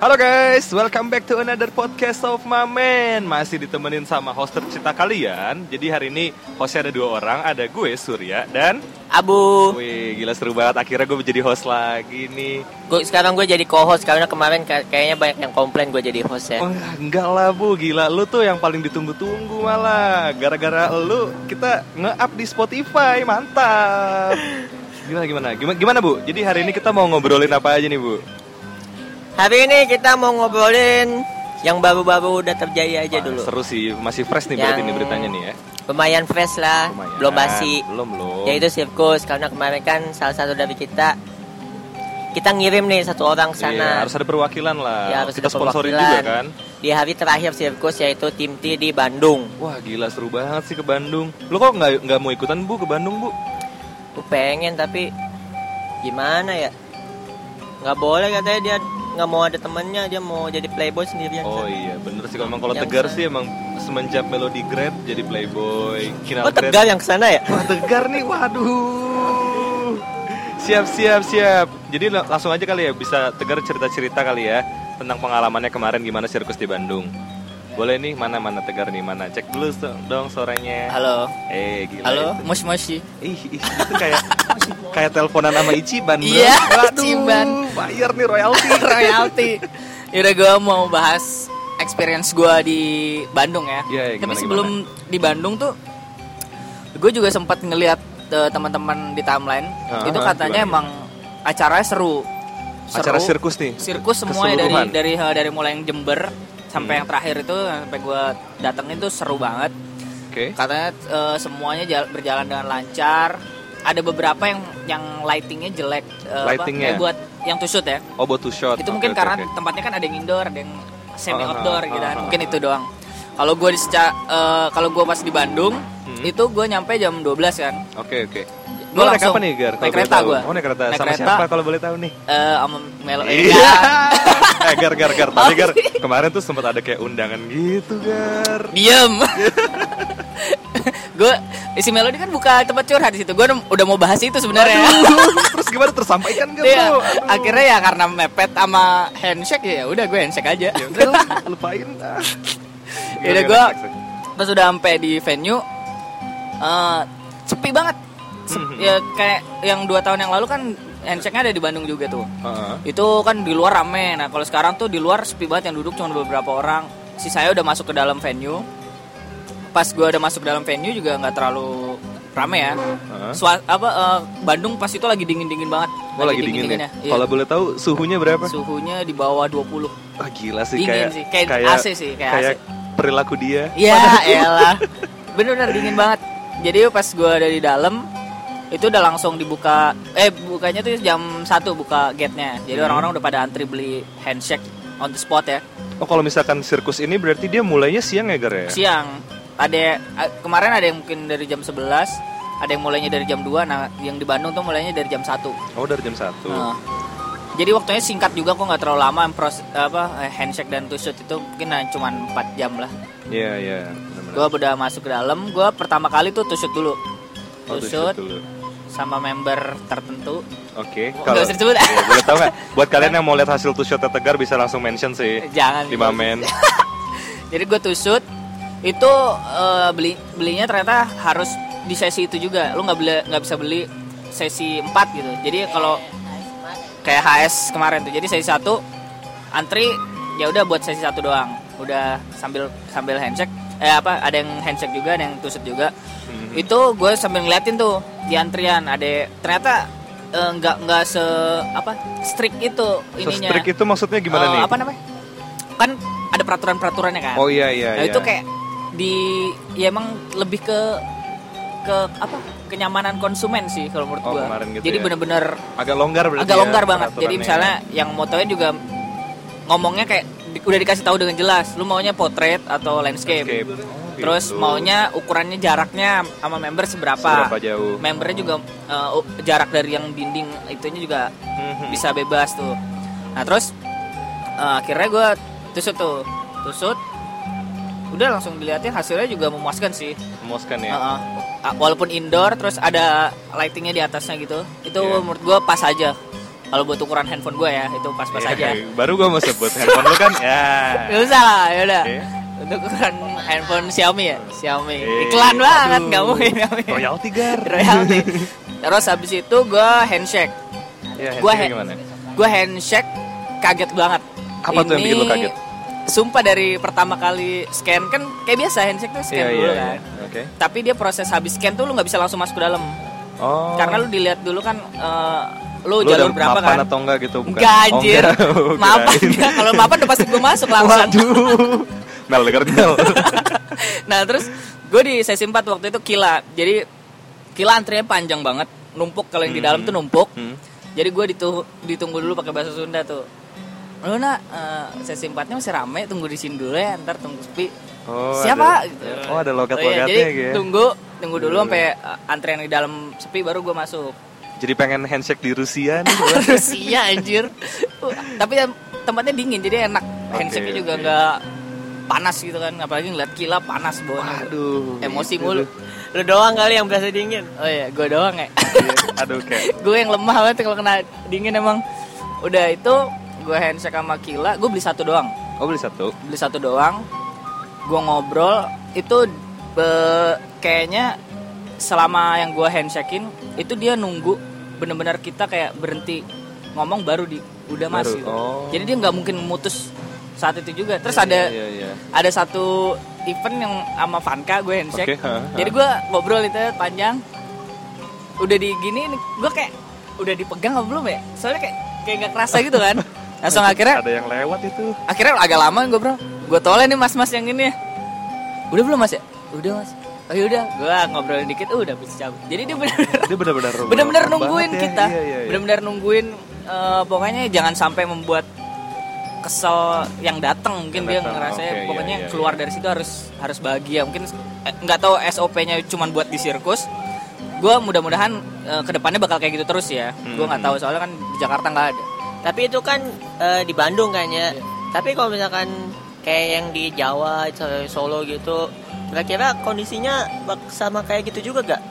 Halo guys, welcome back to another podcast of Mamen Masih ditemenin sama host tercinta kalian. Jadi hari ini hostnya ada dua orang Ada gue, Surya, dan Abu. Wih, gila seru banget. Akhirnya gue jadi host lagi nih. Gue sekarang gue jadi co-host karena kemarin kayak- kayaknya banyak yang komplain gue jadi host ya. Oh enggak lah bu, gila Lu tuh yang paling ditunggu-tunggu malah. Gara-gara lu kita nge-up di Spotify, mantap. Gimana, gimana, gimana, gimana bu? Jadi hari ini kita mau ngobrolin apa aja nih bu? Hari ini kita mau ngobrolin yang baru-baru udah terjadi aja Wah, dulu. Seru sih, masih fresh nih berarti Yang- nih beritanya nih ya Lumayan fresh lah, Lumayan. belum basi. Belum, belum Yaitu sirkus karena kemarin kan salah satu dari kita kita ngirim nih satu orang ke Iya, sana. harus ada perwakilan lah. Ya, harus kita ada sponsorin juga kan. Di hari terakhir sirkus yaitu tim T di Bandung. Wah gila seru banget sih ke Bandung. Lo kok nggak nggak mau ikutan bu ke Bandung bu? Gue pengen tapi gimana ya? Nggak boleh katanya dia nggak mau ada temennya dia mau jadi playboy sendirian. Oh iya bener sih. Kalau emang kalau tegar sih emang semenjak Melody Grade jadi playboy. Kinal Oh tegal yang ke sana ya? Wah tegar nih, waduh. Siap siap siap. Jadi la- langsung aja kali ya bisa tegar cerita cerita kali ya tentang pengalamannya kemarin gimana sirkus di Bandung. Boleh nih mana mana tegar nih mana cek dulu dong suaranya. Halo. Eh gila. Halo, moshi moshi. Ih, ih, itu kayak kayak teleponan sama Ichiban. Iya, Waduh, Ichiban. Bayar nih royalti. Royalty. Yaudah gue mau bahas experience gue di Bandung ya. Iya, Tapi gimana, sebelum di Bandung tuh, gue juga sempat ngelihat eh, teman-teman di timeline. Ah, itu ah, katanya gimana? emang acaranya seru. Acara Seru. sirkus nih. Sirkus semuanya dari Keseluruhan. dari eh, dari mulai yang Jember sampai Hmm. yang terakhir itu sampai gue datengin tuh seru banget. Oke. Katanya eh, semuanya jal- berjalan dengan lancar. Ada beberapa yang yang lightingnya jelek. apa, Lightingnya? kayak buat yang to shoot ya. Oh, buat two shot. Itu Oke, mungkin oke, karena tempatnya kan ada yang indoor, ada yang semi Ah, outdoor ah, gitu kan. ah, Mungkin itu doang. Kalau gue di eh, kalau gue pas di Bandung, Hmm. itu gue nyampe jam 12 kan. Oke, oke. Gua Lo naik langsung apa nih, Gar? naik kereta gua. Oh, naik kereta. Naik Sama kereta. siapa kalau boleh tahu nih? Eh sama Melo. Iya. eh, Gar, Gar, Gar. Tapi Gar, kemarin tuh sempat ada kayak undangan gitu, Gar. Diem. gue isi melodi kan buka tempat curhat di situ. Gue udah mau bahas itu sebenarnya. Terus gimana tersampaikan gak, Iya, bro? Akhirnya ya karena mepet sama handshake ya udah gue handshake aja. Ya udah lupain. Ah. Ya udah, Gar? Pas udah sampai di venue eh sepi banget. Ya kayak yang dua tahun yang lalu kan handshake-nya ada di Bandung juga tuh. Heeh. Itu kan di luar rame. Nah, kalau sekarang tuh di luar sepi banget yang duduk cuma beberapa orang. Si saya udah masuk ke dalam venue. Pas gua udah masuk ke dalam venue juga nggak terlalu rame ya. Sua- apa eh, Bandung pas itu lagi dingin-dingin banget. Oh lagi dingin ya? Iya. Kalau boleh tahu suhunya berapa? Suhunya di bawah 20. Wah gila sih Dingin kayak sih, kayak AC sih, kayak AC. perilaku dia. Iya, elah. Bener-bener dingin banget. Jadi pas gua ada di dalam itu udah langsung dibuka eh bukanya tuh jam 1 buka gate-nya. Jadi Hmm. orang-orang udah pada antri beli handshake on the spot ya. Oh kalau misalkan sirkus ini berarti dia mulainya siang ya Gar ya? Siang. Ada kemarin ada yang mungkin dari jam 11, ada yang mulainya dari jam 2. Nah, yang di Bandung tuh mulainya dari jam 1. Oh dari jam 1 Nah, jadi waktunya singkat juga kok nggak terlalu lama pros, apa eh, handshake dan shoot itu mungkin nah, cuman 4 jam lah. Iya iya. benar-benar. Gue udah masuk ke dalam, gue pertama kali tuh shoot dulu. Oh, Two tuh shoot dulu. Sama member tertentu. Oke. Nggak usah disebut. Iya, boleh tahu nggak? Buat kalian yang mau lihat hasil two shot Tegar bisa langsung mention sih. Jangan. Di Mamen. Jadi gue two shoot itu eh, beli belinya ternyata harus di sesi itu juga. Lu nggak beli nggak bisa beli sesi 4 gitu. Jadi kalau kayak HS kemarin tuh. Jadi sesi satu antri ya udah buat sesi satu doang. Udah sambil sambil handshake eh apa ada yang handshake juga, ada yang shoot juga. Mhm. Itu gue sambil ngeliatin tuh di antrian ada ternyata eh, nggak nggak se apa strict itu ininya. Se-strict itu maksudnya gimana Eh, nih? Apa namanya? Kan ada peraturan-peraturannya kan. Oh iya iya Nah iya. itu kayak di ya emang lebih ke ke apa kenyamanan konsumen sih kalau menurut Oh, gua. gitu Jadi ya. bener-bener agak longgar berarti. agak ya longgar banget. Jadi peraturannya. misalnya yang motoin juga ngomongnya kayak di- udah dikasih tahu dengan jelas. Lu maunya portrait atau landscape. Landscape. Terus gitu. maunya ukurannya jaraknya sama member seberapa. Seberapa jauh? Membernya juga eh, u- jarak dari yang dinding itunya juga Mhm. bisa bebas tuh. Nah terus eh, akhirnya gue tusuk tuh, tusuk. Udah langsung dilihatin hasilnya juga memuaskan sih. memuaskan ya. Heeh. Ah, Walaupun indoor terus ada lightingnya di atasnya gitu, itu Iya. menurut gue pas aja. Kalau buat ukuran handphone gue ya itu pas-pas Iya, aja. Baru gua mau sebut handphone lu kan ya. Gak usah lah, yaudah. Oke. Ukuran handphone Xiaomi ya, Xiaomi. Eh, Iklan banget, nggak mungkin. nggak mungkin. Royalty gar. Royalty. Terus habis itu gue handshake. Ya, ha- gimana? Gue handshake kaget banget. Apa tuh yang bikin lo kaget? Sumpah dari pertama kali scan kan kayak biasa handshake tuh scan Iya, dulu iya, kan. iya. Oke. Tapi dia proses habis scan tuh lu nggak bisa langsung masuk ke dalam. Oh. Karena lu dilihat dulu kan eh, lu, Lu jalur berapa mapan kan? atau enggak gitu bukan? Enggak anjir. Oh, enggak. Oh, mapan enggak. Kalau mapan udah pasti gue masuk langsung. Waduh. Mel denger Mel. nah terus gue di sesi 4 waktu itu kila jadi kila antrinya panjang banget numpuk kalau yang di dalam tuh numpuk Hmm. jadi gue ditu- ditunggu dulu pakai bahasa Sunda tuh lu nak eh, sesi 4 nya masih rame tunggu di sini dulu ya ntar tunggu sepi Oh, siapa ada- Gitu. Oh, ada Oh iya, logat-logatnya jadi gitu ya. tunggu tunggu dulu Iya, sampai eh, antrian di dalam sepi baru gue masuk Jadi pengen handshake di Rusia nih. Rusia anjir tapi ya, tempatnya dingin jadi enak handshake-nya juga oke. nggak panas gitu kan apalagi ngeliat kila panas bawahnya Aduh. emosi gitu. mulu Lu doang kali yang berasa dingin. oh iya gue doang ya Aduh kayak gue yang lemah banget kalau kena dingin emang udah itu gue handshake sama Kila gue beli satu doang Oh beli satu. beli satu doang gue ngobrol itu eh, kayaknya selama yang gue handshakein itu dia nunggu bener-bener kita kayak berhenti ngomong baru di udah mas Baru, gitu. oh. jadi dia nggak mungkin mutus saat itu juga terus Iya, ada Iya, iya. ada satu event yang sama Vanka gue handshake. Ha, ha. Jadi gue ngobrol itu panjang. Udah di gini gue kayak udah dipegang apa belum ya? Soalnya kayak kayak nggak kerasa gitu kan. Langsung akhirnya Ada yang lewat itu. akhirnya agak lama gue bro. Gue toleh nih mas-mas yang ini. Udah belum mas ya? Udah mas. Oh yaudah, gue ngobrolin dikit udah bisa cabut. Jadi dia benar-benar welcome nungguin ya. kita. Iya, iya, iya. Bener-bener nungguin. eh, pokoknya jangan sampai membuat kesel yang datang mungkin Yang dia datang, ngerasanya oke, iya, pokoknya iya, keluar iya. dari situ harus harus bahagia mungkin eh, nggak tahu SOP-nya cuma buat di sirkus gue mudah-mudahan eh, ke depannya bakal kayak gitu terus ya gue nggak Hmm. tahu soalnya kan di Jakarta nggak ada Tapi itu kan eh, di Bandung kan ya. Iya. Tapi kalau misalkan kayak yang di Jawa, Solo gitu, kira-kira kondisinya sama kayak gitu juga gak?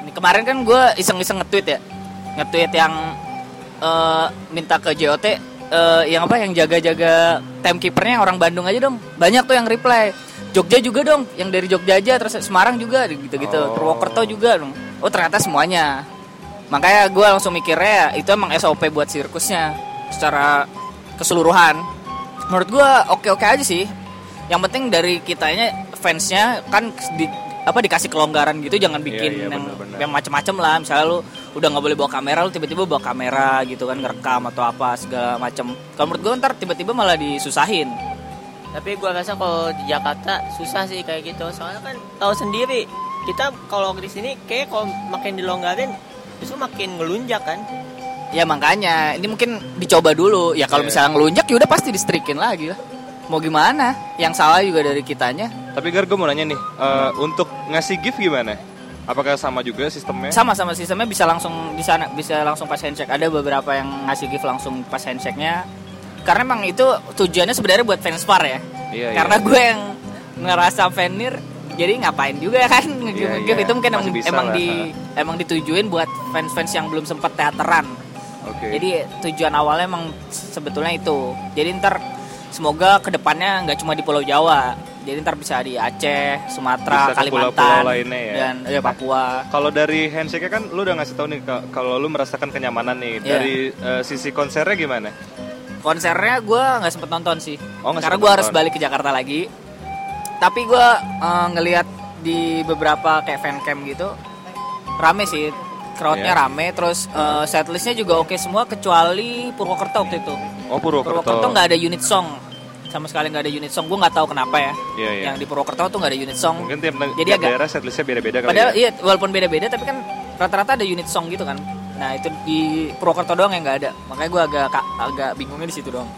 Ini kemarin kan gue iseng-iseng nge-tweet ya nge-tweet yang eh, minta ke JOT eh, yang apa yang jaga-jaga timekeepernya orang Bandung aja dong. Banyak tuh yang reply. Jogja juga dong yang dari Jogja aja terus Semarang juga gitu-gitu. Oh. Purwokerto juga dong. Oh ternyata semuanya. Makanya gue langsung mikirnya ya, itu emang SOP buat sirkusnya secara keseluruhan. Menurut gue oke-oke aja sih. Yang penting dari kitanya fansnya kan di apa dikasih kelonggaran gitu jangan bikin Iya, iya, yang yang macem-macem lah. Misalnya lu udah nggak boleh bawa kamera lu tiba-tiba bawa kamera gitu kan ngerekam atau apa segala macem kalau menurut gue ntar tiba-tiba malah disusahin Tapi gua rasa kalau di Jakarta susah sih kayak gitu. Soalnya kan tahu sendiri, kita kalau di sini kayak kalau makin dilonggarin justru makin ngelunjak kan. ya makanya ini mungkin dicoba dulu ya kalau Iya. misalnya ngelunjak ya udah pasti distrikin lagi lah mau gimana yang salah juga dari kitanya Tapi Gar gue mau nanya nih, eh, untuk ngasih gift gimana? Apakah sama juga sistemnya? sama sama sistemnya. Bisa langsung di sana bisa langsung pas handshake. Ada beberapa yang ngasih gift langsung pas handshake-nya. Karena emang itu tujuannya sebenarnya buat fans far ya. Iya, karena iya. gue yang ngerasa fanir jadi ngapain juga kan? Iya, nge-gift iya. itu mungkin Masih emang, lah, di emang ditujuin buat fans-fans yang belum sempet teateran. Oke. jadi tujuan awalnya emang sebetulnya itu. Jadi ntar semoga ke depannya nggak cuma di Pulau Jawa jadi ntar bisa di Aceh Sumatera Bisa Kalimantan pulau-pulau lainnya ya. dan ya, Papua Kalau dari handshake kan lu udah ngasih tahu nih ka- kalau lu merasakan kenyamanan nih. Iya. Dari eh, sisi konsernya gimana? konsernya gue nggak sempet nonton sih Oh, karena gue harus balik ke Jakarta lagi tapi gue eh, ngelihat di beberapa kayak fan cam gitu rame sih crowdnya Iya. rame terus eh, setlistnya juga oke semua kecuali Purwokerto waktu itu Oh Purwokerto. Purwokerto nggak ada unit song sama sekali nggak ada unit song. Gue nggak tahu kenapa ya. Iya, iya. yang di Purwokerto tuh nggak ada unit song. Mungkin tiap, Jadi tiap agak- daerah setlistnya beda-beda padahal ya. iya walaupun beda-beda tapi kan rata-rata ada unit song gitu kan. Nah itu di Purwokerto doang yang nggak ada. Makanya gue agak agak bingungnya di situ doang.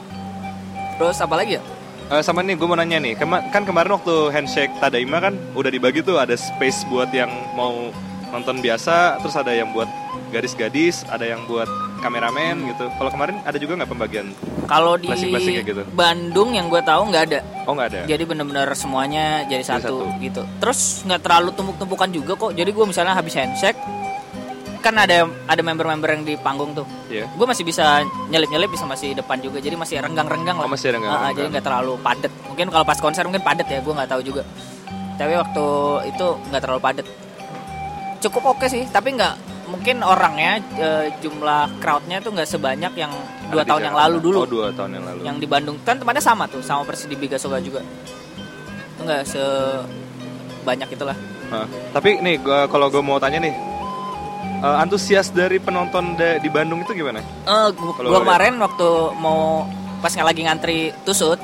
Terus apa lagi ya? Eh, sama nih gue mau nanya nih, Kema- kan kemarin waktu handshake Tadaima kan udah dibagi tuh. Ada space buat yang mau nonton biasa, terus ada yang buat gadis-gadis, ada yang buat kameramen gitu. Kalau kemarin ada juga nggak pembagian? Kalau di gitu. Bandung yang gue tahu nggak ada. Oh nggak ada. Jadi bener-bener semuanya jadi Jadi satu, satu. gitu. Terus nggak terlalu tumpuk-tumpukan juga kok. Jadi gue misalnya habis handshake, kan ada ada member-member yang di panggung tuh Iya. gue masih bisa nyelip-nyelip bisa masih depan juga jadi masih renggang-renggang lah Oh, masih renggang-renggang. Ah, ah, jadi nggak terlalu padat mungkin kalau pas konser mungkin padat ya gue nggak tahu juga tapi waktu itu nggak terlalu padat cukup oke sih tapi nggak mungkin orangnya eh, jumlah crowdnya tuh nggak sebanyak yang dua Ada di tahun yang lalu dulu. Oh, dua tahun yang lalu. yang di Bandung. Kan tempatnya sama tuh sama persis di Bigasoga juga. Itu nggak sebanyak itulah. Hah. Tapi nih, gua, kalau gue mau tanya nih, eh, antusias dari penonton da- di Bandung itu gimana? Eh, gua, kemarin waktu mau pas nggak lagi ngantri tusut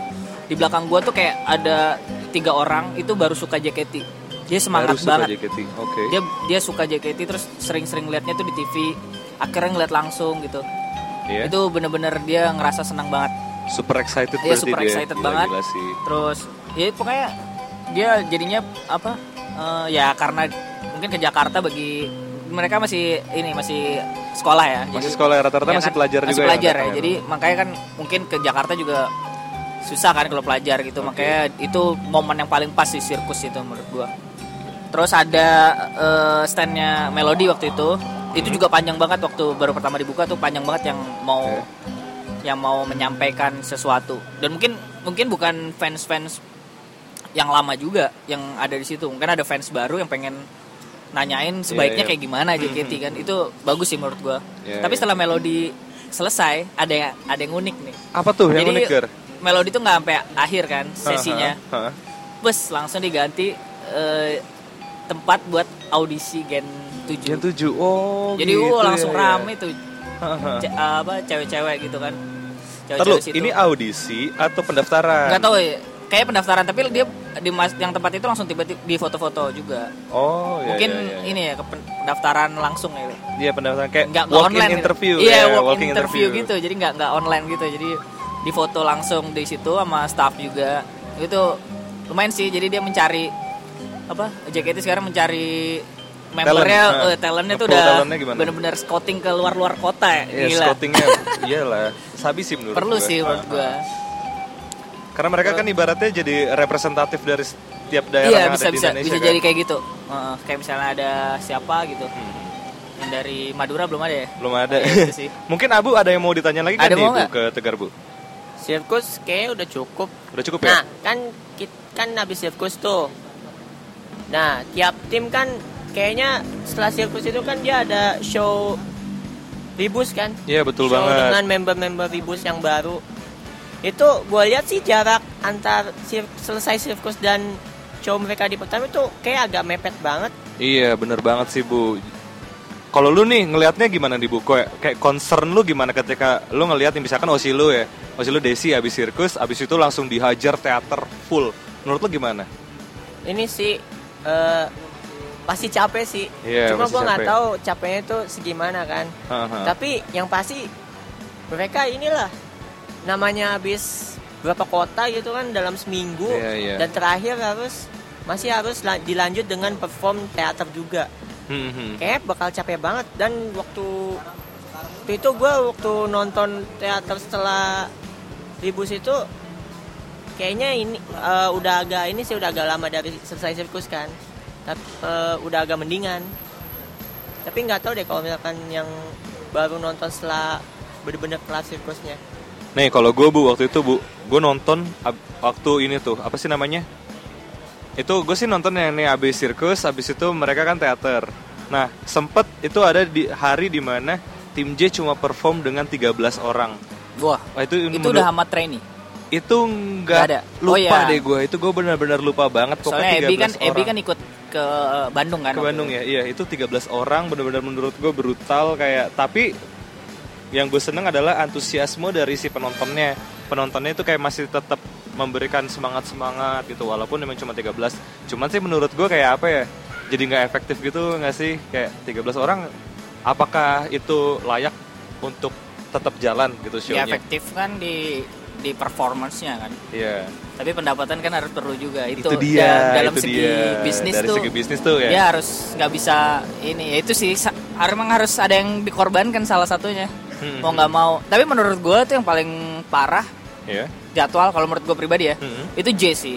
di belakang gua tuh kayak ada tiga orang itu baru suka JKT dia semangat Baru suka banget JKT. Oke. dia dia suka JKT terus sering-sering liatnya tuh di TV akhirnya ngeliat langsung gitu Iya. itu bener-bener dia ngerasa senang banget super excited Iya, berarti super dia. excited Gila, banget. gila sih. terus ya pokoknya dia jadinya apa eh, ya karena mungkin ke Jakarta bagi mereka masih ini masih sekolah ya Masih sekolah ya, rata-rata Ya masih kan? pelajar masih juga ya pelajar ya, datangnya. jadi makanya kan mungkin ke Jakarta juga susah kan kalau pelajar gitu makanya itu momen yang paling pas di sirkus itu menurut gua terus ada eh, standnya Melody waktu itu. Itu juga panjang banget waktu baru pertama dibuka tuh panjang banget yang mau yang mau menyampaikan sesuatu. Dan mungkin mungkin bukan fans fans yang lama juga yang ada di situ. Mungkin ada fans baru yang pengen nanyain sebaiknya iya. kayak gimana JKT kan. itu bagus sih menurut gua. Iya, tapi iya. setelah melodi selesai ada yang ada yang unik nih. Apa tuh yang jadi unik, Ger? melodi tuh nggak sampai akhir kan sesinya. hah. bus langsung diganti eh, tempat buat audisi Gen 7 Yang tujuh. Oh, jadi gitu uh, langsung ya, ya. rame tuh Hah, hah. Ce- apa cewek-cewek gitu kan Ntar lu, ini audisi atau pendaftaran? nggak tahu ya kayak pendaftaran tapi dia di mas yang tempat itu langsung tiba-tiba di foto-foto juga Oh, iya, mungkin iya, iya. ini ya pendaftaran langsung ya Iya pendaftaran kayak nggak nggak walk-in online gitu. interview. iya ya, walk-in walk-in interview, gitu jadi nggak nggak online gitu jadi di foto langsung di situ sama staff juga itu lumayan sih jadi dia mencari apa JKT sekarang mencari membernya Talent, eh, talentnya tuh udah bener-bener scouting ke luar-luar kota ya Iya, gila scoutingnya iyalah. Sabi sih menurut perlu gua. sih menurut Hah, gua Karena mereka kan ibaratnya jadi representatif dari setiap daerah iya yang bisa ada di bisa Indonesia bisa kan? jadi kayak gitu Heeh, kayak misalnya ada siapa gitu yang dari Madura belum ada ya Belum ada. Iya, itu sih. Mungkin Abu ada yang mau ditanya lagi kan Ada nih mau Bu ke Tegar Bu? Sirkus kayaknya udah cukup. Udah cukup ya? Nah, kan kan habis sirkus tuh. Nah, tiap tim kan kayaknya setelah sirkus itu kan dia ada show Ribus kan? Iya betul show banget. dengan member-member Ribus yang baru. Itu gue lihat sih jarak antar sir- selesai sirkus dan show mereka di pertama itu kayak agak mepet banget. Iya bener banget sih Bu. Kalau lu nih ngelihatnya gimana di Bu? Kayak, kayak concern lu gimana ketika lu ngelihat misalkan Osi lu ya, Osi lu Desi abis sirkus, abis itu langsung dihajar teater full. Menurut lu gimana? Ini sih eh, pasti capek sih. Iya, Cuma gue nggak tahu capeknya itu segimana kan. Haha. Tapi yang pasti mereka inilah namanya habis berapa kota gitu kan dalam seminggu Iya, iya. dan terakhir harus masih harus la- dilanjut dengan perform teater juga. Hmm, hmm. Kayak bakal capek banget dan waktu waktu itu gue waktu nonton teater setelah Ribus itu kayaknya ini eh, udah agak ini sih udah agak lama dari selesai sirkus kan. Tapi eh, udah agak mendingan. Tapi nggak tahu deh kalau misalkan yang baru nonton setelah bener-bener kelas sirkusnya. Nih kalau gue bu waktu itu bu, gue nonton ab- waktu ini tuh apa sih namanya? Itu gue sih nonton yang nih abis sirkus, abis itu mereka kan teater. Nah sempet itu ada di hari di mana tim J cuma perform dengan 13 orang. wah Wah, itu itu udah amat trainee itu nggak ada. lupa Oh, iya. deh gue itu gue benar-benar lupa banget. Soalnya pokoknya Ebi 13 kan Ebi orang. kan ikut ke Bandung kan ke Bandung ya? Iya itu 13 orang benar-benar menurut gue brutal kayak tapi yang gue seneng adalah antusiasme dari si penontonnya. Penontonnya itu kayak masih tetap memberikan semangat semangat gitu walaupun memang cuma 13 cuman sih menurut gue kayak apa ya jadi nggak efektif gitu nggak sih? Kayak 13 orang apakah itu layak untuk tetap jalan gitu ya show-nya? efektif kan di di performance-nya kan. Iya. Tapi pendapatan kan harus perlu juga. Itu, itu, dia da- dalam itu segi dia. bisnis dari tuh segi bisnis tuh ya. dia harus nggak bisa ini. Ya itu sih emang harus ada yang dikorbankan salah satunya. Hmm. mau nggak mau. Tapi menurut gue tuh yang paling parah ya jadwal kalau menurut gue pribadi ya Hmm. itu J sih.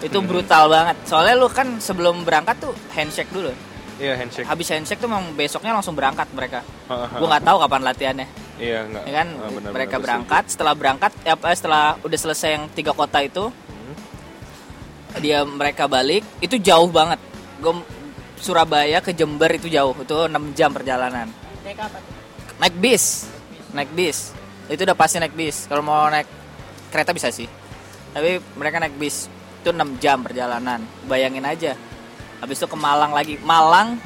Itu Hmm. brutal banget. Soalnya lu kan sebelum berangkat tuh handshake dulu Iya handshake. habis handshake tuh memang besoknya langsung berangkat mereka Heeh. gue nggak tahu kapan latihannya Iya enggak. ya kan Ah, benar, mereka benar, berangkat setelah berangkat ya, apa, setelah udah selesai yang tiga kota itu Hmm. dia mereka balik itu jauh banget gue Surabaya ke Jember itu jauh itu 6 jam perjalanan Naik apa? tuh? naik bis naik bis itu udah pasti naik bis kalau mau naik kereta bisa sih tapi mereka naik bis itu 6 jam perjalanan bayangin aja habis itu ke Malang lagi Malang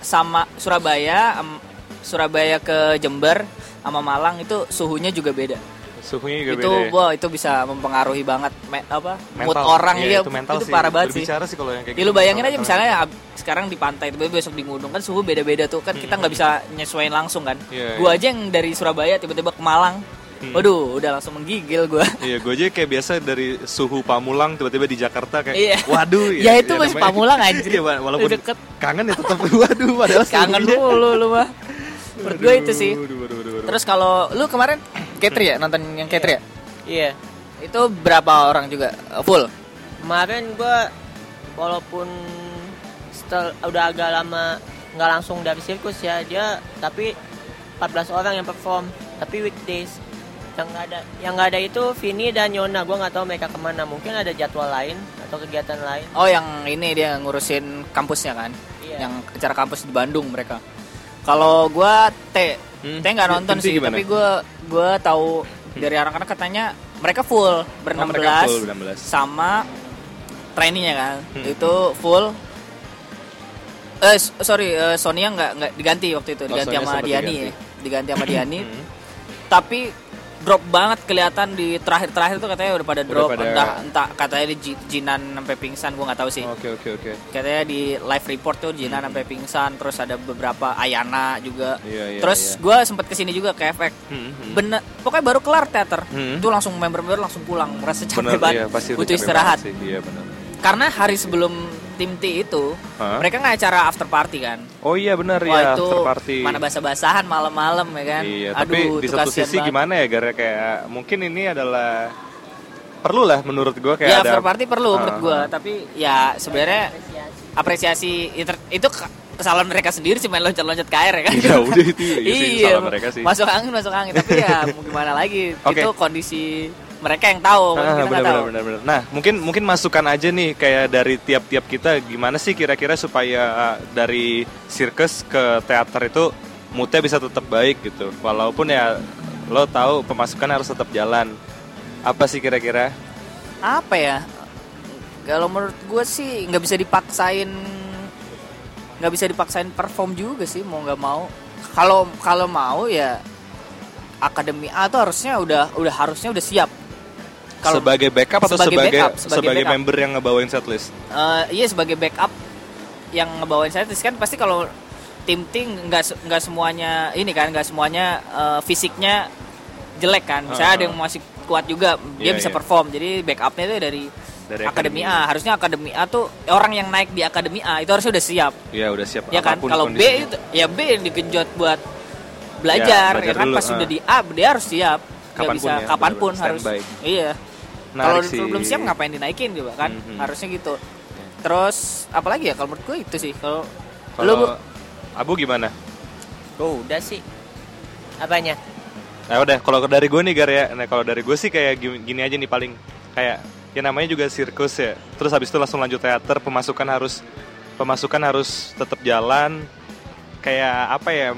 sama Surabaya em, Surabaya ke Jember sama Malang itu suhunya juga beda Suhunya juga itu beda. ya? wah itu bisa mempengaruhi banget me- apa mood Mental. orang Iya, ya itu mental sih. parah banget sih Berbicara sih kalau yang kayak Ya gitu, lu bayangin aja misalnya ab- sekarang di pantai tiba besok di gunung kan suhu beda-beda tuh kan kita nggak bisa nyesuaiin langsung kan. Iya, gua iya. aja yang dari Surabaya tiba-tiba ke Malang. Hmm. Waduh, udah langsung menggigil gua. Iya, gue aja kayak biasa dari suhu Pamulang tiba-tiba di Jakarta kayak Iya. waduh Ya, itu masih namanya- Pamulang, anjir. Iya, wa- walaupun Deket. kangen ya tetap waduh padahal Kangen suhunya- mulu lu mah. Menurut gue itu sih. Waduh, waduh, waduh, waduh. Terus kalau lu kemarin Ketri ya nonton yang Ketri ya? Iya. Itu berapa orang juga full? Kemarin gua walaupun setel udah agak lama nggak langsung dari sirkus ya dia tapi 14 orang yang perform tapi weekdays yang nggak ada yang nggak ada itu Vini dan Yona gua nggak tahu mereka ke mana mungkin ada jadwal lain atau kegiatan lain Oh, yang ini dia ngurusin kampusnya kan? Iya. Yang acara kampus di Bandung mereka. Kalau gua T, Hmm, T nggak nonton sih, gimana? tapi gua gua tahu dari anak-anak katanya mereka full berenam Oh, belas berenam belas. sama trainingnya kan Hmm. itu full. Eh sorry eh, Sonia nggak nggak diganti waktu itu Oh, diganti sama Diani diganti. ya. diganti sama Diani Hmm. tapi drop banget kelihatan di terakhir-terakhir tuh katanya udah pada Udah drop pada- entah entah katanya di Ji- Jinan sampai pingsan gua nggak tahu sih Oke, oke, oke. katanya di live report tuh Jinan sampai pingsan terus ada beberapa Ayana juga Iya, iya, terus iya. gue sempet ke sini juga ke efek Hmm, hmm. bener pokoknya baru kelar teater Hmm. itu langsung member-member langsung pulang merasa capek Bener, banget iya, pasti udah butuh capek istirahat banget sih. Iya, benar. karena hari sebelum tim T itu Hah? mereka nggak acara after party kan Oh iya benar ya, itu after party. mana basa-basahan malam-malam ya kan Iya, Aduh, tapi di satu sisi banget. gimana ya gara kayak mungkin ini adalah perlu lah menurut gua kayak ya ada after party perlu Ah, menurut gue ah. tapi ya sebenarnya apresiasi itu, itu ke- kesalahan mereka sendiri sih main loncat-loncat ke air ya kan Ya udah itu iya iya mereka sih. masuk angin masuk angin tapi ya mau gimana lagi Oke. itu kondisi mereka yang tahu Ah, kita nggak benar, tahu benar, benar. Nah, mungkin mungkin masukan aja nih kayak dari tiap-tiap kita gimana sih kira-kira supaya uh, dari sirkus ke teater itu moodnya bisa tetap baik gitu. Walaupun ya lo tahu pemasukan harus tetap jalan. Apa sih kira-kira? apa ya kalau menurut gue sih nggak bisa dipaksain nggak bisa dipaksain perform juga sih mau nggak mau kalau kalau mau ya akademi A tuh harusnya udah udah harusnya udah siap kalau sebagai backup atau sebagai sebagai backup, sebagai, sebagai backup. member yang ngebawain setlist? eh, iya sebagai backup yang ngebawain saya terus kan pasti kalau tim tim nggak nggak semuanya ini kan nggak semuanya eh, fisiknya jelek kan misalnya Ah, ada yang masih kuat juga dia Iya, bisa iya. perform jadi backupnya itu dari, Dari akademi. A harusnya akademi A tuh orang yang naik di akademi A itu harusnya udah siap Ya udah siap. ya kan kalau B itu ya B yang digenjot buat belajar ya, belajar kan dulu, pas ah. udah di A dia harus siap Kapan pun bisa ya, kapan pun harus iya kalau belum siap ngapain dinaikin juga kan Mhm. harusnya gitu terus apalagi ya kalau menurut gue itu sih kalau Kalau lu Bu? Abu gimana? oh udah sih apanya Nah udah, kalau dari gue nih Gar ya, nah kalau dari gue sih kayak gini, gini aja nih paling kayak ya namanya juga sirkus ya. Terus habis itu langsung lanjut teater, pemasukan harus pemasukan harus tetap jalan. Kayak apa ya?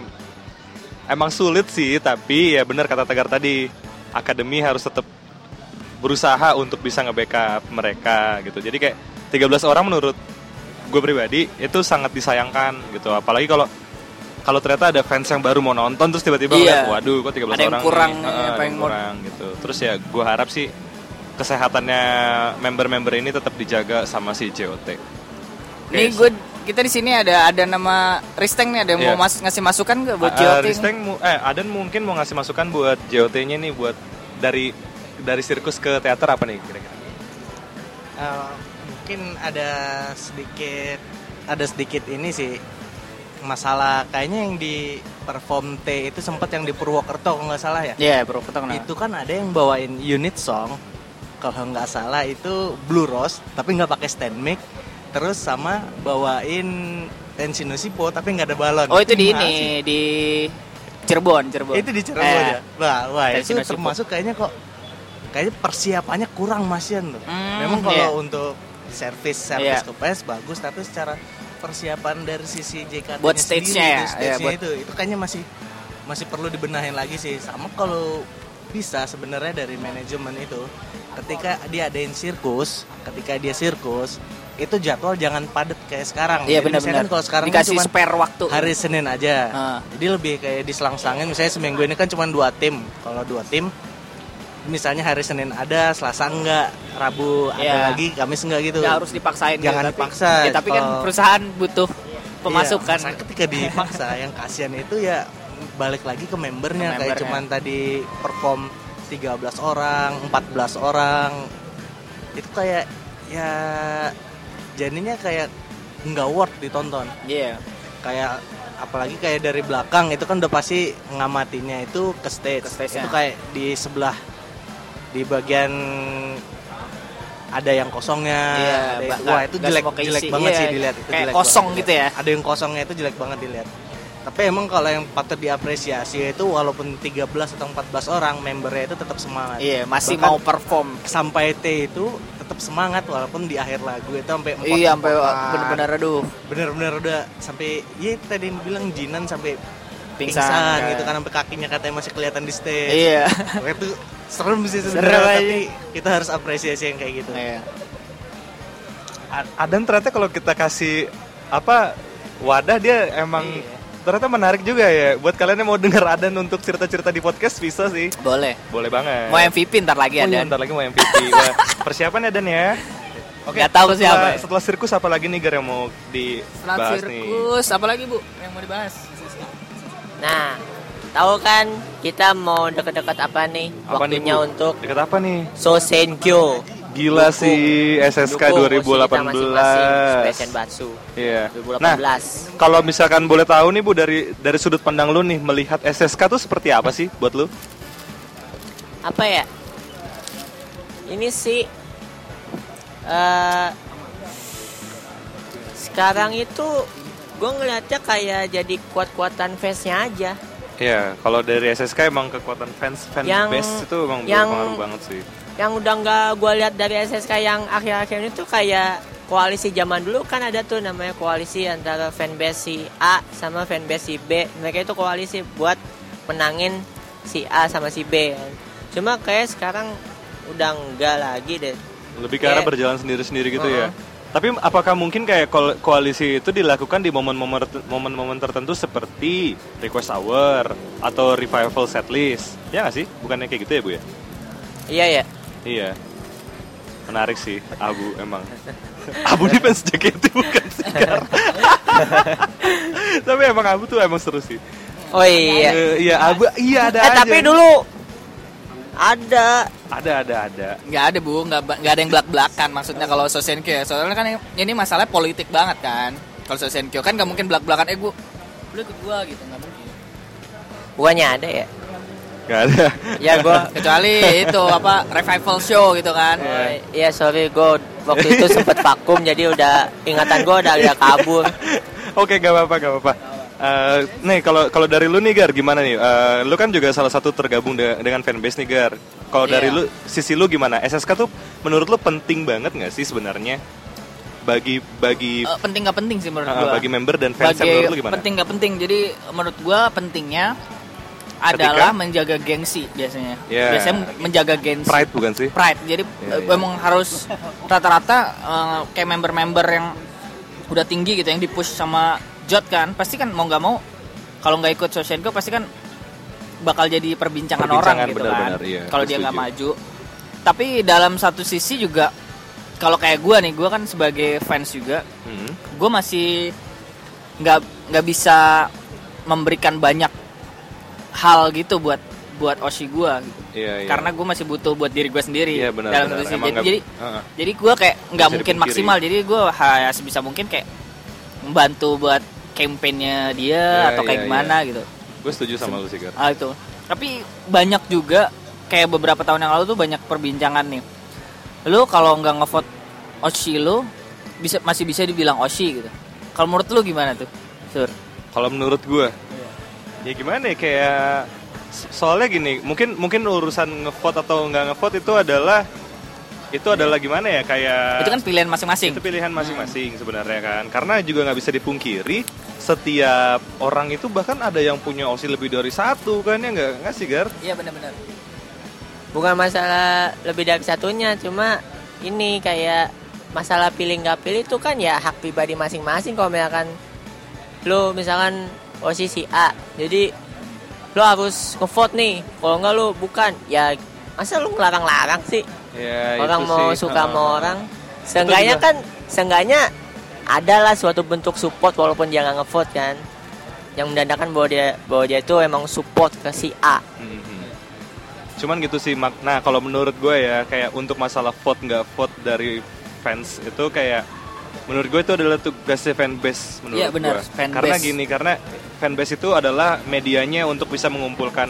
Emang sulit sih, tapi ya benar kata Tegar tadi, akademi harus tetap berusaha untuk bisa nge-backup mereka gitu. Jadi kayak 13 orang menurut gue pribadi itu sangat disayangkan gitu. Apalagi kalau kalau ternyata ada fans yang baru mau nonton terus tiba-tiba Iya. ngeliat, waduh kok 13 Ada yang orang kurang, nih. ya, ada yang kurang gitu. Terus ya gue harap sih kesehatannya member-member ini tetap dijaga sama si JOT. Nih gue kita di sini ada ada nama Risteng nih ada yang Iya. mau mas, ngasih masukan nggak buat Uh, Jyoting? Risteng mu- eh Aden mungkin mau ngasih masukan buat JOT-nya nih buat dari dari sirkus ke teater apa nih kira-kira? Eh, mungkin ada sedikit ada sedikit ini sih masalah kayaknya yang di perform T itu sempat yang di Purwokerto kalau nggak salah ya Iya bro, kita kenal. itu kan ada yang bawain unit song kalau nggak salah itu Blue Rose tapi nggak pakai stand mic terus sama bawain Tenshino Sippo tapi nggak ada balon. Oh itu di Gimana ini sih? di Cirebon, Cirebon. Itu di Cirebon Eh, ya. Wah, wah itu termasuk kayaknya kok kayaknya persiapannya kurang masian tuh. Hmm, Memang kalau iya. untuk servis servis Iya. ke PS bagus tapi secara persiapan dari sisi JKT Buat stage-nya ya? stage Iya, buat- itu itu kayaknya masih masih perlu dibenahin lagi sih. Sama kalau bisa sebenarnya dari manajemen itu ketika dia adain sirkus, ketika dia sirkus itu jadwal jangan padat kayak sekarang. Iya benar-benar. kan kalau sekarang dikasih cuman spare waktu. hari Senin aja. Ah. Jadi lebih kayak diselang-selangin misalnya seminggu ini kan cuma dua tim. Kalau dua tim misalnya hari Senin ada, Selasa enggak, Rabu ada Iya. lagi, Kamis enggak gitu. Nggak harus dipaksain Jangan gitu, tapi- dipaksa. Ya, tapi kan perusahaan butuh pemasukan. Iya, ketika dipaksa yang kasihan itu ya balik lagi ke membernya Ke kayak membernya. cuman tadi perform 13 orang, 14 orang. Itu kayak ya jadinya kayak nggak worth ditonton. Iya. kayak apalagi kayak dari belakang itu kan udah pasti ngamatinya itu ke stage, Ke stage-nya. itu kayak di sebelah di bagian ada yang kosongnya Iya, ada yang- wah itu jelek jelek banget Iya, sih dilihat itu kayak jelek kosong banget gitu ya. ada yang kosongnya itu jelek banget dilihat tapi emang kalau yang patut diapresiasi itu walaupun 13 atau 14 orang membernya itu tetap semangat Iya, masih Bahkan mau perform. sampai T itu tetap semangat walaupun di akhir lagu itu sampai empat Iya, sampai empat. bener-bener aduh bener-bener udah sampai ya tadi bilang Jinan sampai pingsan, pingsan, gitu kan sampai kakinya katanya masih kelihatan di stage Iya. Itu serem sih Serem sebenarnya tapi kita harus apresiasi yang kayak gitu Iya. A- Adan ternyata kalau kita kasih apa wadah dia emang Iya. ternyata menarik juga ya. Buat kalian yang mau denger Adan untuk cerita-cerita di podcast bisa sih. Boleh. Boleh banget. Mau MVP ntar lagi Oh iya, ada. bentar lagi mau MVP. Wah, persiapan ya Dan ya. Oke, Nggak tahu setelah, siapa ya. setelah sirkus apa lagi nih Gar yang mau Setelah dibahas nih? sirkus, apa lagi bu yang mau dibahas? Nah, tahu kan kita mau deket-deket apa nih? Apa nih, Waktunya Bu? untuk Deket apa nih? Sosenkyo. Gila Dukung- sih SSK Oshita 2018. masing-masing, Spesial Batsu Iya. 2018. Nah, kalau misalkan boleh tahu nih Bu dari dari sudut pandang lu nih melihat SSK tuh seperti apa sih buat lu? apa ya? Ini sih eh sekarang itu gue ngeliatnya kayak jadi kuat-kuatan face-nya aja. Iya, kalau dari SSK emang kekuatan fans fan Yang- base itu emang yang- berpengaruh banget sih. Yang udah nggak gue lihat dari SSK yang akhir-akhir ini tuh kayak koalisi zaman dulu kan ada tuh namanya koalisi antara fanbase si A sama fanbase si B. Mereka itu koalisi buat menangin si A sama si B. Cuma kayak sekarang udah enggak lagi deh. Lebih ke arah berjalan sendiri-sendiri gitu ya. Tapi apakah mungkin kayak ko- koalisi itu dilakukan di momen-momen momen-momen tertentu seperti request hour atau revival setlist? Ya nggak sih? Bukannya kayak gitu ya bu ya? Iya ya. Iya. Menarik sih, Abu emang. Abu ini fans JKT bukan sih? Tapi emang Abu tuh emang seru sih. Oh iya. Eh, iya Abu, iya ada Eh aja. tapi dulu ada Ada, ada, ada. Nggak ada bu, nggak nggak ada yang belak belakan maksudnya kalau Sosenkyo ya. Soalnya kan ini masalahnya politik banget kan. Kalau Sosenkyo kan nggak mungkin belak belakan. Eh gua, lu ikut gua gitu nggak mungkin. buahnya ada ya. Gak ada. Ya gue Kecuali itu apa revival show gitu kan. Iya sorry gue waktu itu sempet vakum jadi udah ingatan gue udah agak kabur. Oke, gak apa-apa, gak apa-apa. Eh, nih kalau kalau dari lu nih Gar gimana nih? Eh, lu kan juga salah satu tergabung de- dengan fanbase nih Gar. Kalau dari Iya. lu sisi lu gimana? SSK tuh menurut lu penting banget nggak sih sebenarnya bagi bagi Eh, penting nggak penting sih menurut eh, gua. bagi member dan fans Bagi menurut lu gimana? penting nggak penting. Jadi menurut gua pentingnya Ketika? adalah menjaga gengsi biasanya. Yeah. Biasanya menjaga gengsi. Pride bukan sih? Pride. Jadi eh, iya. emang harus rata-rata eh, kayak member-member yang udah tinggi gitu yang di-push sama Jot kan, pasti kan mau nggak mau kalau nggak ikut Soshenko pasti kan bakal jadi perbincangan, Perbincangan, orang gitu kan. iya, kalau gue dia nggak maju. Tapi dalam satu sisi juga kalau kayak gua nih, gua kan sebagai fans juga, Hmm. gue masih nggak nggak bisa memberikan banyak hal gitu buat buat Oshi gue gitu. Iya, iya. karena gue masih butuh buat diri gue sendiri Iya, benar, dalam benar. satu sisi. Emang jadi nggak- jadi, Heeh. jadi gue kayak nggak mungkin dipungkiri. maksimal jadi gue ya sebisa mungkin kayak membantu buat kampanyenya dia Iya, atau kayak iya, gimana gitu. Gue setuju sama lu sih ah itu. Tapi banyak juga kayak beberapa tahun yang lalu tuh banyak perbincangan nih. Lu kalau nggak ngevote Oshi lu bisa masih bisa dibilang Oshi gitu. Kalau menurut lu gimana tuh? Sur. Kalau menurut gue, ya gimana ya kayak so- soalnya gini, mungkin mungkin urusan ngevote atau nggak ngevote itu adalah itu adalah gimana ya kayak Itu kan pilihan masing-masing. itu pilihan masing-masing sebenarnya kan. Karena juga nggak bisa dipungkiri setiap orang itu bahkan ada yang punya osi lebih dari satu kan ya nggak? Nggak sih gar? Iya benar-benar. bukan masalah lebih dari satunya cuma ini kayak masalah pilih nggak pilih itu kan ya hak pribadi masing-masing. Kalau misalkan lu misalkan posisi A jadi lu harus ngevote nih. Kalau nggak lu bukan ya masa lu ngelarang-larang sih ya orang itu mau sih. suka Heeh. sama orang seenggaknya kan seenggaknya adalah suatu bentuk support walaupun dia nggak ngevote kan yang menandakan bahwa dia bahwa dia itu emang support ke si A Mhm. Cuman gitu sih mak. Nah kalau menurut gue ya kayak untuk masalah vote nggak vote dari fans itu kayak menurut gue itu adalah tugasnya fanbase menurut Iya, benar, gue. fanbase. Karena gini karena fanbase itu adalah medianya untuk bisa mengumpulkan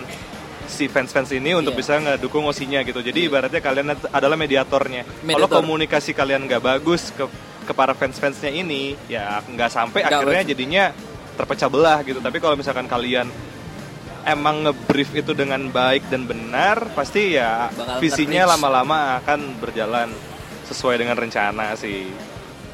si fans-fans ini untuk Iya. bisa ngedukung osinya gitu. Jadi ibaratnya kalian ad- adalah mediatornya. Kalau Mediator. komunikasi kalian nggak bagus ke ke para fans-fansnya ini ya nggak sampai Nggak akhirnya bagus. jadinya terpecah belah gitu. Tapi kalau misalkan kalian emang ngebrief itu dengan baik dan benar, pasti ya Bakal visinya lama-lama akan berjalan sesuai dengan rencana sih.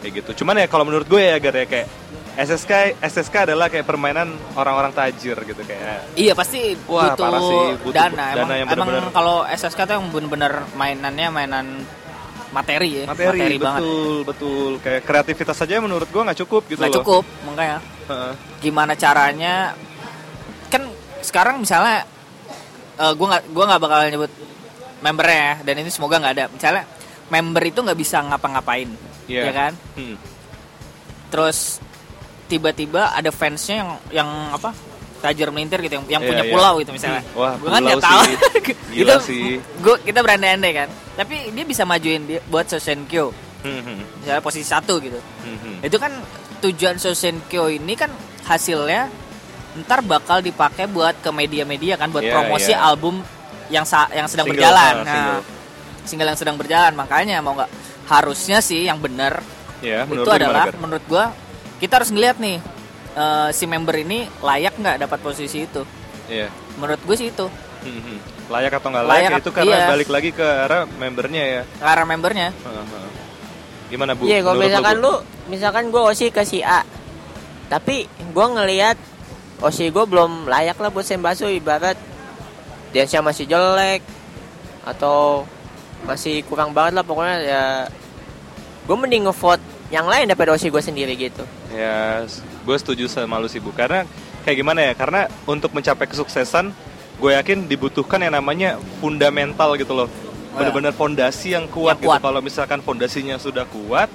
Kayak gitu. Cuman ya kalau menurut gue ya Gar ya kayak SSK SSK adalah kayak permainan orang-orang tajir gitu kayak. Iya pasti Wah, butuh, parah sih, butuh dana. dana Emang, yang emang kalau SSK tuh yang bener-bener mainannya mainan materi ya, Materi, banget. betul betul kayak kreativitas saja menurut gue nggak cukup gitu Nggak loh. cukup makanya. Heeh. Gimana caranya? Kan sekarang misalnya eh gue nggak gua nggak bakal nyebut membernya ya, dan ini semoga nggak ada. Misalnya member itu nggak bisa ngapa-ngapain, Iya. ya kan? Hmm. Terus tiba-tiba ada fansnya yang yang apa? tajir melintir gitu yang, yang Iya, punya iya. pulau gitu misalnya. Wah, Gua kan nggak tahu. sih. Gila itu sih. Gua kita berandai-andai kan. Tapi dia bisa majuin dia buat Sosenkyo. Hmm, Misalnya posisi satu gitu. hmm. Itu kan tujuan Sosenkyo ini kan hasilnya ntar bakal dipakai buat ke media-media kan buat Iya, promosi iya. album yang sa- yang sedang Single, berjalan. ah, Nah, single. single yang sedang berjalan makanya mau nggak harusnya sih yang benar menurut itu adalah menurut gua kita harus ngeliat nih eh, si member ini layak nggak dapat posisi itu. Iya. Menurut gue sih itu Hmm. Layak atau nggak layak, Layak, itu karena iya. balik lagi ke arah membernya ya. karena membernya. Heeh, heeh. Gimana bu? Iya, kalau misalkan Bu? lu, misalkan gue osi ke si A, tapi gue ngelihat osi gue belum layak lah buat Sembasu ibarat dance masih jelek atau masih kurang banget lah pokoknya ya gue mending ngevote yang lain daripada osi gue sendiri gitu. Ya, gue setuju sama lu sih bu. Karena kayak gimana ya? Karena untuk mencapai kesuksesan, gue yakin dibutuhkan yang namanya fundamental gitu loh. Bener-bener fondasi yang kuat, Yang kuat. gitu. Kalau misalkan fondasinya sudah kuat,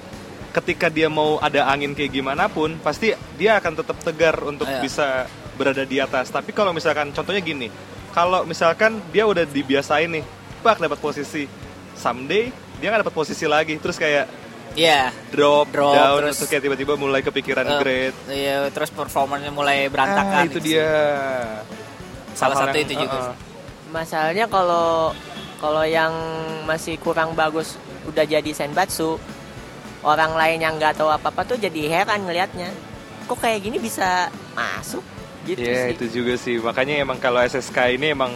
ketika dia mau ada angin kayak gimana pun, pasti dia akan tetap tegar untuk Iya. bisa berada di atas. Tapi kalau misalkan contohnya gini, kalau misalkan dia udah dibiasain nih, pak dapat posisi, someday dia nggak dapat posisi lagi, terus kayak Iya. drop, Drop, down, terus- terus, kayak tiba-tiba mulai kepikiran Eh, grade. Iya, terus performanya mulai Ah, berantakan. itu gitu sih. dia. Salah satu yang- itu juga uh-uh. sih. Masalahnya kalau kalau yang masih kurang bagus udah jadi senbatsu, orang lain yang nggak tahu apa-apa tuh jadi heran ngelihatnya. Kok kayak gini bisa masuk? Gitu Iya sih. itu juga sih. Makanya emang kalau SSK ini emang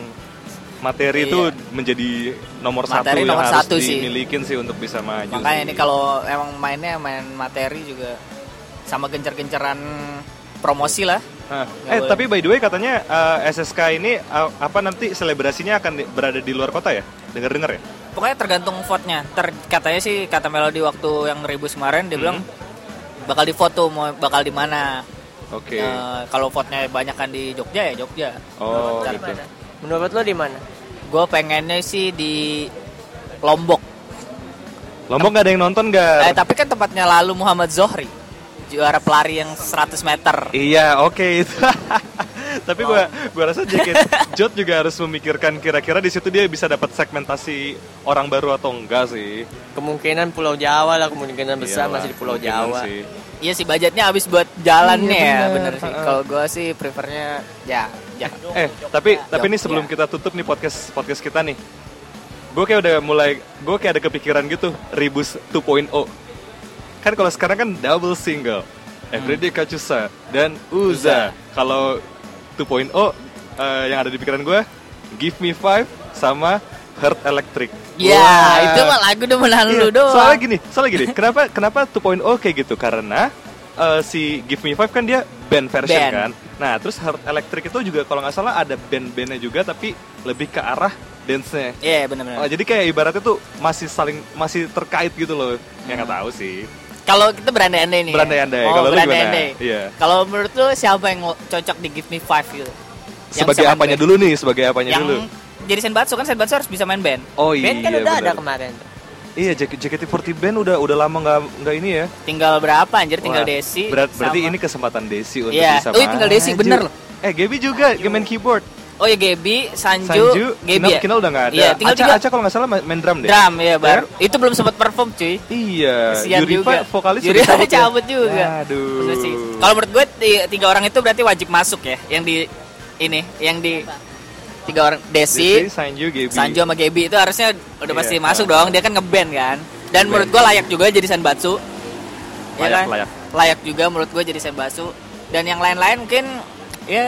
materi Iya. itu menjadi nomor satu Materi yang nomor harus satu sih. dimilikin sih untuk bisa maju. Makanya sih. ini kalau emang mainnya main materi juga sama gencar-gencaran promosi lah. Hah. Eh boleh. tapi by the way katanya eh, SSK ini eh, apa nanti selebrasinya akan di- berada di luar kota ya? Dengar-dengar ya? Pokoknya tergantung vote-nya. Ter katanya sih kata Melody waktu yang ribus kemarin dia Hmm. bilang bakal difoto mau bakal di mana. Oke. Eh, kalau vote-nya banyak kan di Jogja ya Jogja. oh Di gitu. mana? Menurut lo di mana? Gue pengennya sih di Lombok. Lombok nggak ada yang nonton nggak? Eh tapi kan tempatnya lalu Muhammad Zohri juara pelari yang 100 meter. Iya, oke itu. Tapi gua gua rasa Jacket Jot juga harus memikirkan kira-kira di situ dia bisa dapat segmentasi orang baru atau enggak sih. Kemungkinan Pulau Jawa lah, kemungkinan besar Iyalah, masih di Pulau Jawa. sih. Iya sih budgetnya habis buat jalannya Iya, ya bener. bener sih. Kalau gue sih prefernya ya ya. Eh, tapi tapi ini Jogja. sebelum kita tutup nih podcast podcast kita nih. Gue kayak udah mulai gue kayak ada kepikiran gitu, Ribus 2.0. Kan kalau sekarang kan double single. Everyday Kacusa dan Uza. Kalau 2.0 eh, yang ada di pikiran gue, Give Me Five sama Heart Electric. Ya, Wah. itu mah lagu demenan Iya, lu doang. Soalnya gini, soalnya gini. kenapa kenapa 2.0 kayak gitu? Karena eh, si Give Me Five kan dia band version Band. kan. Nah, terus Heart Electric itu juga kalau nggak salah ada band-bandnya juga tapi lebih ke arah dance-nya. Iya, benar-benar. Oh, jadi kayak ibaratnya tuh masih saling masih terkait gitu loh. Ya nggak tahu sih. Kalau kita berandai-andai nih. ya? Berandai-andai. Oh, Kalau lu berandai-andai. gimana? Iya. Kalau menurut lu siapa yang cocok di Give Me Five gitu? Yang Sebagai apanya band? dulu nih? Sebagai apanya Yang dulu? jadi Senbatsu kan Senbatsu harus bisa main band. Oh iya. Band kan udah ada bener. kemarin. Iya, JK- JKT48 band udah udah lama nggak nggak ini ya. Tinggal berapa anjir? Tinggal Wah, Desi. berat- berarti sama- ini kesempatan Desi untuk Iya. bisa Oh, iya, tinggal. Desi, bener loh. Eh, Gaby juga main keyboard. Oh ya Gaby, Sanju, Sanju, Gaby Kinal, ya? Kinal udah nggak ada. Iya, tinggal Aca, tiga. Aca kalau nggak salah main, drum deh. Drum ya baru. Ya? Itu belum sempat perform cuy. Iya. Kesian Yurifa juga. vokalis Yurifa udah cabut, ya? cabut juga. Aduh. Kalau menurut gue ti- tiga orang itu berarti wajib masuk ya. Yang di ini, yang di tiga orang Desi, Desi, Sanju, Gaby. Sanju sama Gaby itu harusnya udah Iya. pasti masuk dong. Dia kan ngeband kan. Dan menurut gue layak juga jadi Senbatsu. Ya Layak, kan? layak. Layak juga menurut gue jadi Senbatsu. Dan yang lain-lain mungkin ya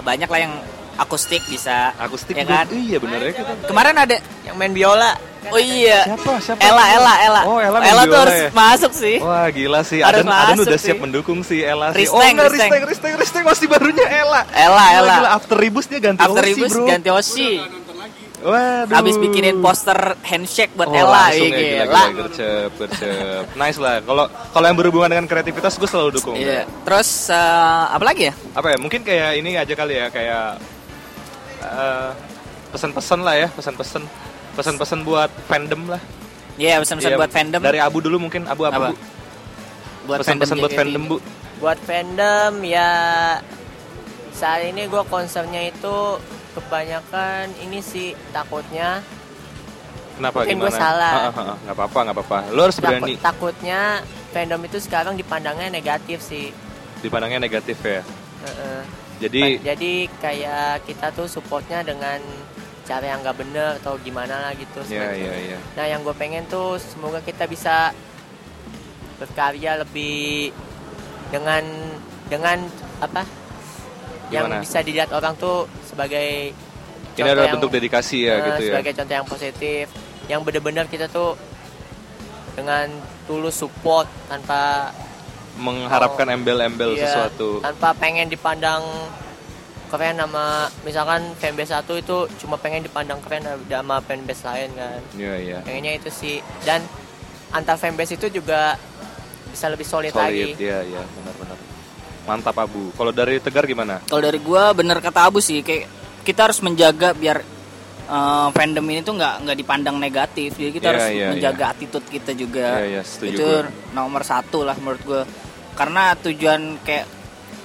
banyak lah yang akustik bisa. Akustik ya kan? Iya bener ya kita. Kemarin ada Yang main biola. Oh iya. Siapa? Siapa? Ella, Ella, Ella. Oh, Ella main tuh harus ya? masuk sih. Wah gila sih, Harus Aden, Aden udah sih. siap mendukung si Ella sih. Risteng, oh enggak, Risteng. Risteng, Risteng, Risteng masih barunya Ella. Ella, Gila, Ella. gila, After Ribus dia ganti After Osi, Ribus bro. ganti Oshi. Waduh. Habis bikinin poster handshake buat Oh, Ella. ya, gila, gila. gercep, gercep. Nice lah. Kalau kalau yang berhubungan dengan kreativitas gue selalu dukung. Iya. Terus eh, apa lagi ya? Apa ya? Mungkin kayak ini aja kali ya, kayak eh, pesan-pesan lah ya, pesan-pesan, pesan-pesan buat fandom lah. Iya, pesan-pesan Iya, buat fandom. Dari Abu dulu mungkin Abu Apa? Abu. buat Pesan-pesan buat fandom Bu. Buat fandom ya saat ini gue concernnya itu kebanyakan ini sih takutnya Kenapa Mungkin gimana? salah. Ah, ah, ah, nggak apa-apa, nggak apa-apa. Lo harus takut, berani. takutnya fandom itu sekarang dipandangnya negatif sih. Dipandangnya negatif ya. Heeh. Jadi jadi kayak kita tuh supportnya dengan cara yang nggak bener atau gimana lah gitu. Sebenarnya. iya, iya. Nah yang gue pengen tuh semoga kita bisa berkarya lebih dengan dengan apa yang Gimana? bisa dilihat orang tuh sebagai Ini adalah yang- bentuk dedikasi ya eh, gitu ya. sebagai contoh yang positif yang benar-benar kita tuh dengan tulus support tanpa Mengharapkan embel-embel iya, sesuatu. tanpa pengen dipandang keren sama misalkan fanbase satu itu cuma pengen dipandang keren sama fanbase lain kan Iya, iya. pengennya itu sih dan antar fanbase itu juga bisa lebih solid, lagi Solid, iya, iya, benar-benar. Mantap Abu. Kalau dari Tegar gimana? Kalau dari gua bener kata Abu sih kayak kita harus menjaga biar eh, fandom ini tuh nggak nggak dipandang negatif. Jadi kita Iya, harus iya, menjaga attitude kita juga. Iya, iya, setuju Itu nomor satu lah menurut gua. Karena tujuan kayak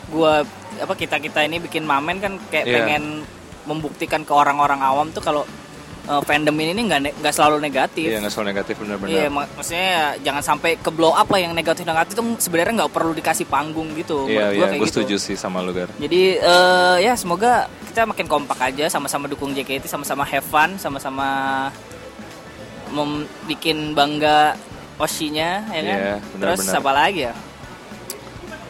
gua apa kita kita ini bikin mamen kan kayak Iya. pengen membuktikan ke orang-orang awam tuh kalau eh, fandom ini nggak ne- nggak selalu negatif. Iya, nggak selalu negatif benar-benar. Iya, mak- maksudnya ya jangan sampai ke blow up lah yang negatif-negatif itu sebenarnya nggak perlu dikasih panggung gitu. Iya, iya, gue gitu. setuju sih sama lu, Gar. Jadi eh, ya semoga kita makin kompak aja sama-sama dukung JKT, sama-sama have fun, sama-sama membikin bangga Oshinya ya kan. Iya, Terus benar-benar. apa lagi ya?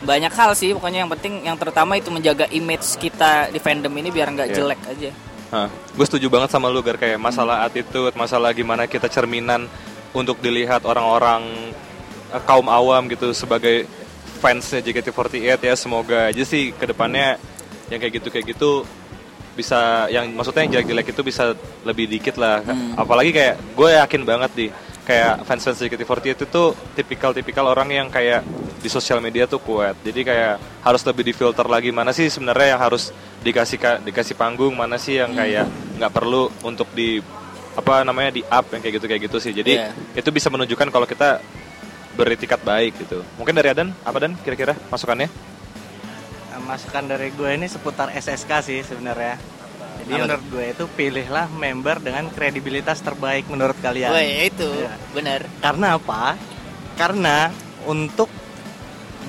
Banyak hal sih pokoknya yang penting yang terutama itu menjaga image kita di fandom ini biar nggak Iya. jelek aja. gue setuju banget sama lu, Gar. Kayak masalah attitude, masalah gimana kita cerminan untuk dilihat orang-orang eh, kaum awam gitu sebagai fansnya JKT48 ya. Semoga aja sih ke depannya yang kayak gitu kayak gitu bisa yang maksudnya yang jelek-jelek itu bisa lebih dikit lah. Hmm. Apalagi kayak gue yakin banget di kayak fans-fans JKT48 itu tuh tipikal-tipikal orang yang kayak di sosial media tuh kuat. Jadi kayak harus lebih difilter lagi mana sih sebenarnya yang harus dikasih ka- dikasih panggung, mana sih yang kayak nggak perlu untuk di apa namanya di up yang kayak gitu kayak gitu sih. Jadi Iya. itu bisa menunjukkan kalau kita beretikat baik gitu. Mungkin dari Adan apa Dan kira-kira masukannya? Nah, masukan dari gue ini seputar SSK sih sebenarnya. Jadi Apa menurut gue itu pilihlah member dengan kredibilitas terbaik menurut kalian. Wah, ya itu Iya. benar. Karena apa? Karena untuk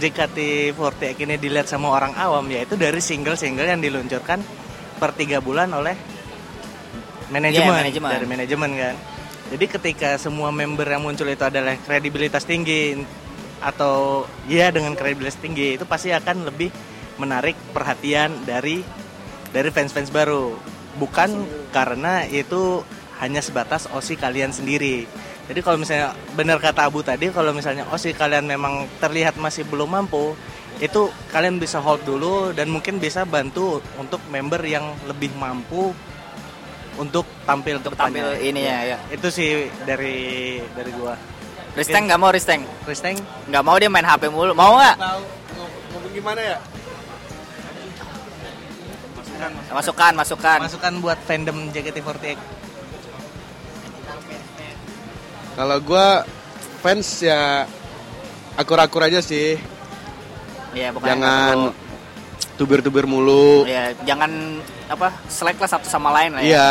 JKT48 ini dilihat sama orang awam yaitu dari single-single yang diluncurkan per tiga bulan oleh manajemen, Iya, manajemen. dari manajemen kan. Jadi ketika semua member yang muncul itu adalah kredibilitas tinggi, atau ya dengan kredibilitas tinggi itu pasti akan lebih menarik perhatian dari dari fans-fans baru. Bukan karena itu hanya sebatas OSI kalian sendiri. Jadi kalau misalnya benar kata Abu tadi kalau misalnya OSI kalian memang terlihat masih belum mampu, itu kalian bisa hold dulu dan mungkin bisa bantu untuk member yang lebih mampu untuk tampil Untuk depannya. tampil ini ya, ya. Itu sih dari dari gua. Risteng nggak mau Risteng Kristeng nggak mau dia main HP mulu mau nggak ngomong gimana ya? masukan masukan masukan buat fandom JKT48. Kalau gua fans ya akur-akur aja sih. ya Jangan tubir-tubir mulu. ya jangan apa selek lah satu sama lain lah ya Iya.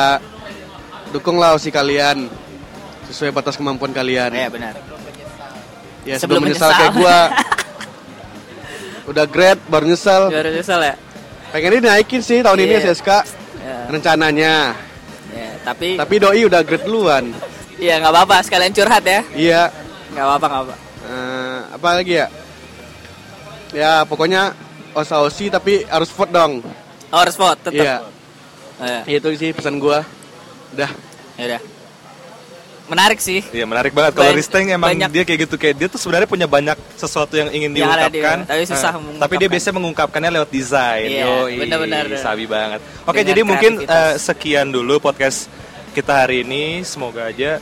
Dukunglah si kalian sesuai batas kemampuan kalian. Iya, benar Ya Sebelum sebelum, menyesal menyesal. kayak gua. Udah grade baru nyesel. baru nyesel ya Pengen dinaikin sih tahun ini Iya. SSK ya, rencananya. ya, tapi Tapi doi udah grade duluan. Ya nggak apa-apa sekalian curhat ya Iya. nggak apa-apa nggak apa Eh, apa lagi ya? Ya pokoknya osa osi tapi harus vote dong. oh, harus vote tetap Iya. ya, Itu sih pesan gua. Udah. ya udah menarik sih Iya menarik banget kalau Risteng emang banyak- dia kayak gitu kayak dia tuh sebenarnya punya banyak sesuatu yang ingin Yang diungkapkan. tapi susah mengungkapkan. tapi dia biasanya mengungkapkannya lewat desain. Iya, benar-benar. Sabi banget. Oke, Dengan jadi mungkin eh, sekian dulu podcast kita hari ini. Semoga aja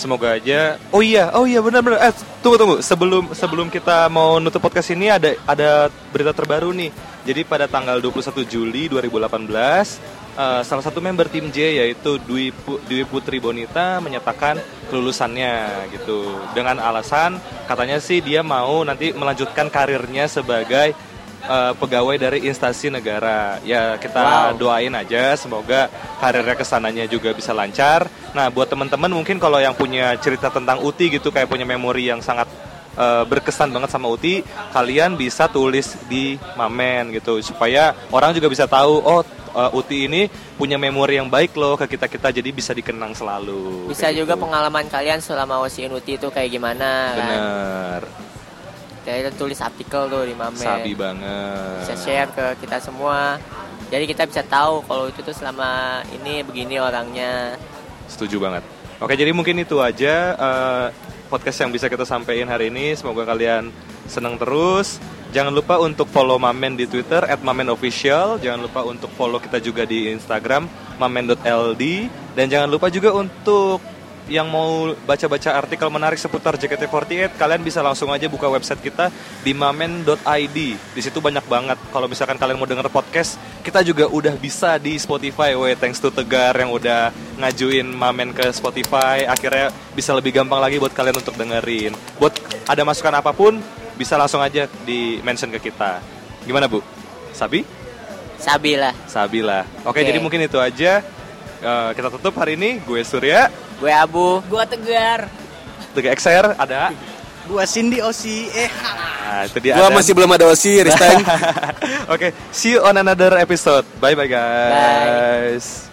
Semoga aja. Oh iya, oh iya benar-benar. Eh, tunggu tunggu. Sebelum sebelum kita mau nutup podcast ini ada ada berita terbaru nih. Jadi pada tanggal 21 Juli 2018 eh, salah satu member tim J yaitu Dwi, Dwi Putri Bonita menyatakan kelulusannya gitu dengan alasan katanya sih dia mau nanti melanjutkan karirnya sebagai eh, pegawai dari instansi negara. Ya kita Wow. doain aja semoga karirnya ke sananya juga bisa lancar. Nah buat teman-teman mungkin kalau yang punya cerita tentang Uti gitu kayak punya memori yang sangat eh, berkesan banget sama Uti, kalian bisa tulis di Mamen gitu supaya orang juga bisa tahu oh eh, Uti ini punya memori yang baik loh ke kita kita jadi bisa dikenang selalu. Bisa juga gitu. pengalaman kalian selama Ocean Uti itu kayak gimana kan. Kayak tulis artikel tuh di Mamen. sabi banget. Bisa share ke kita semua. Jadi kita bisa tahu kalau itu tuh selama ini begini orangnya. Setuju banget. Oke, jadi mungkin itu aja eh, podcast yang bisa kita sampaikan hari ini. Semoga kalian senang terus. Jangan lupa untuk follow Mamen di Twitter @mamenofficial. Jangan lupa untuk follow kita juga di Instagram mamen.ld dan jangan lupa juga untuk yang mau baca-baca artikel menarik seputar JKT48, kalian bisa langsung aja buka website kita di mamen.id. Di situ banyak banget. Kalau misalkan kalian mau denger podcast, kita juga udah bisa di Spotify. Weh, thanks to Tegar yang udah ngajuin Mamen ke Spotify. Akhirnya bisa lebih gampang lagi buat kalian untuk dengerin. Buat ada masukan apa pun, bisa langsung aja di mention ke kita. Gimana, Bu? Sabi? Sabi lah. Sabi lah. Oke, Oke. jadi mungkin itu aja. Eh, kita tutup hari ini. Gue Surya, Gue Abu. gua tegar Tiga XR ada. Gua Cindy Osi. Eh. Nah, itu dia. Gua ada. masih belum ada osi, Risteng. Oke, see you on another episode. Bye bye guys.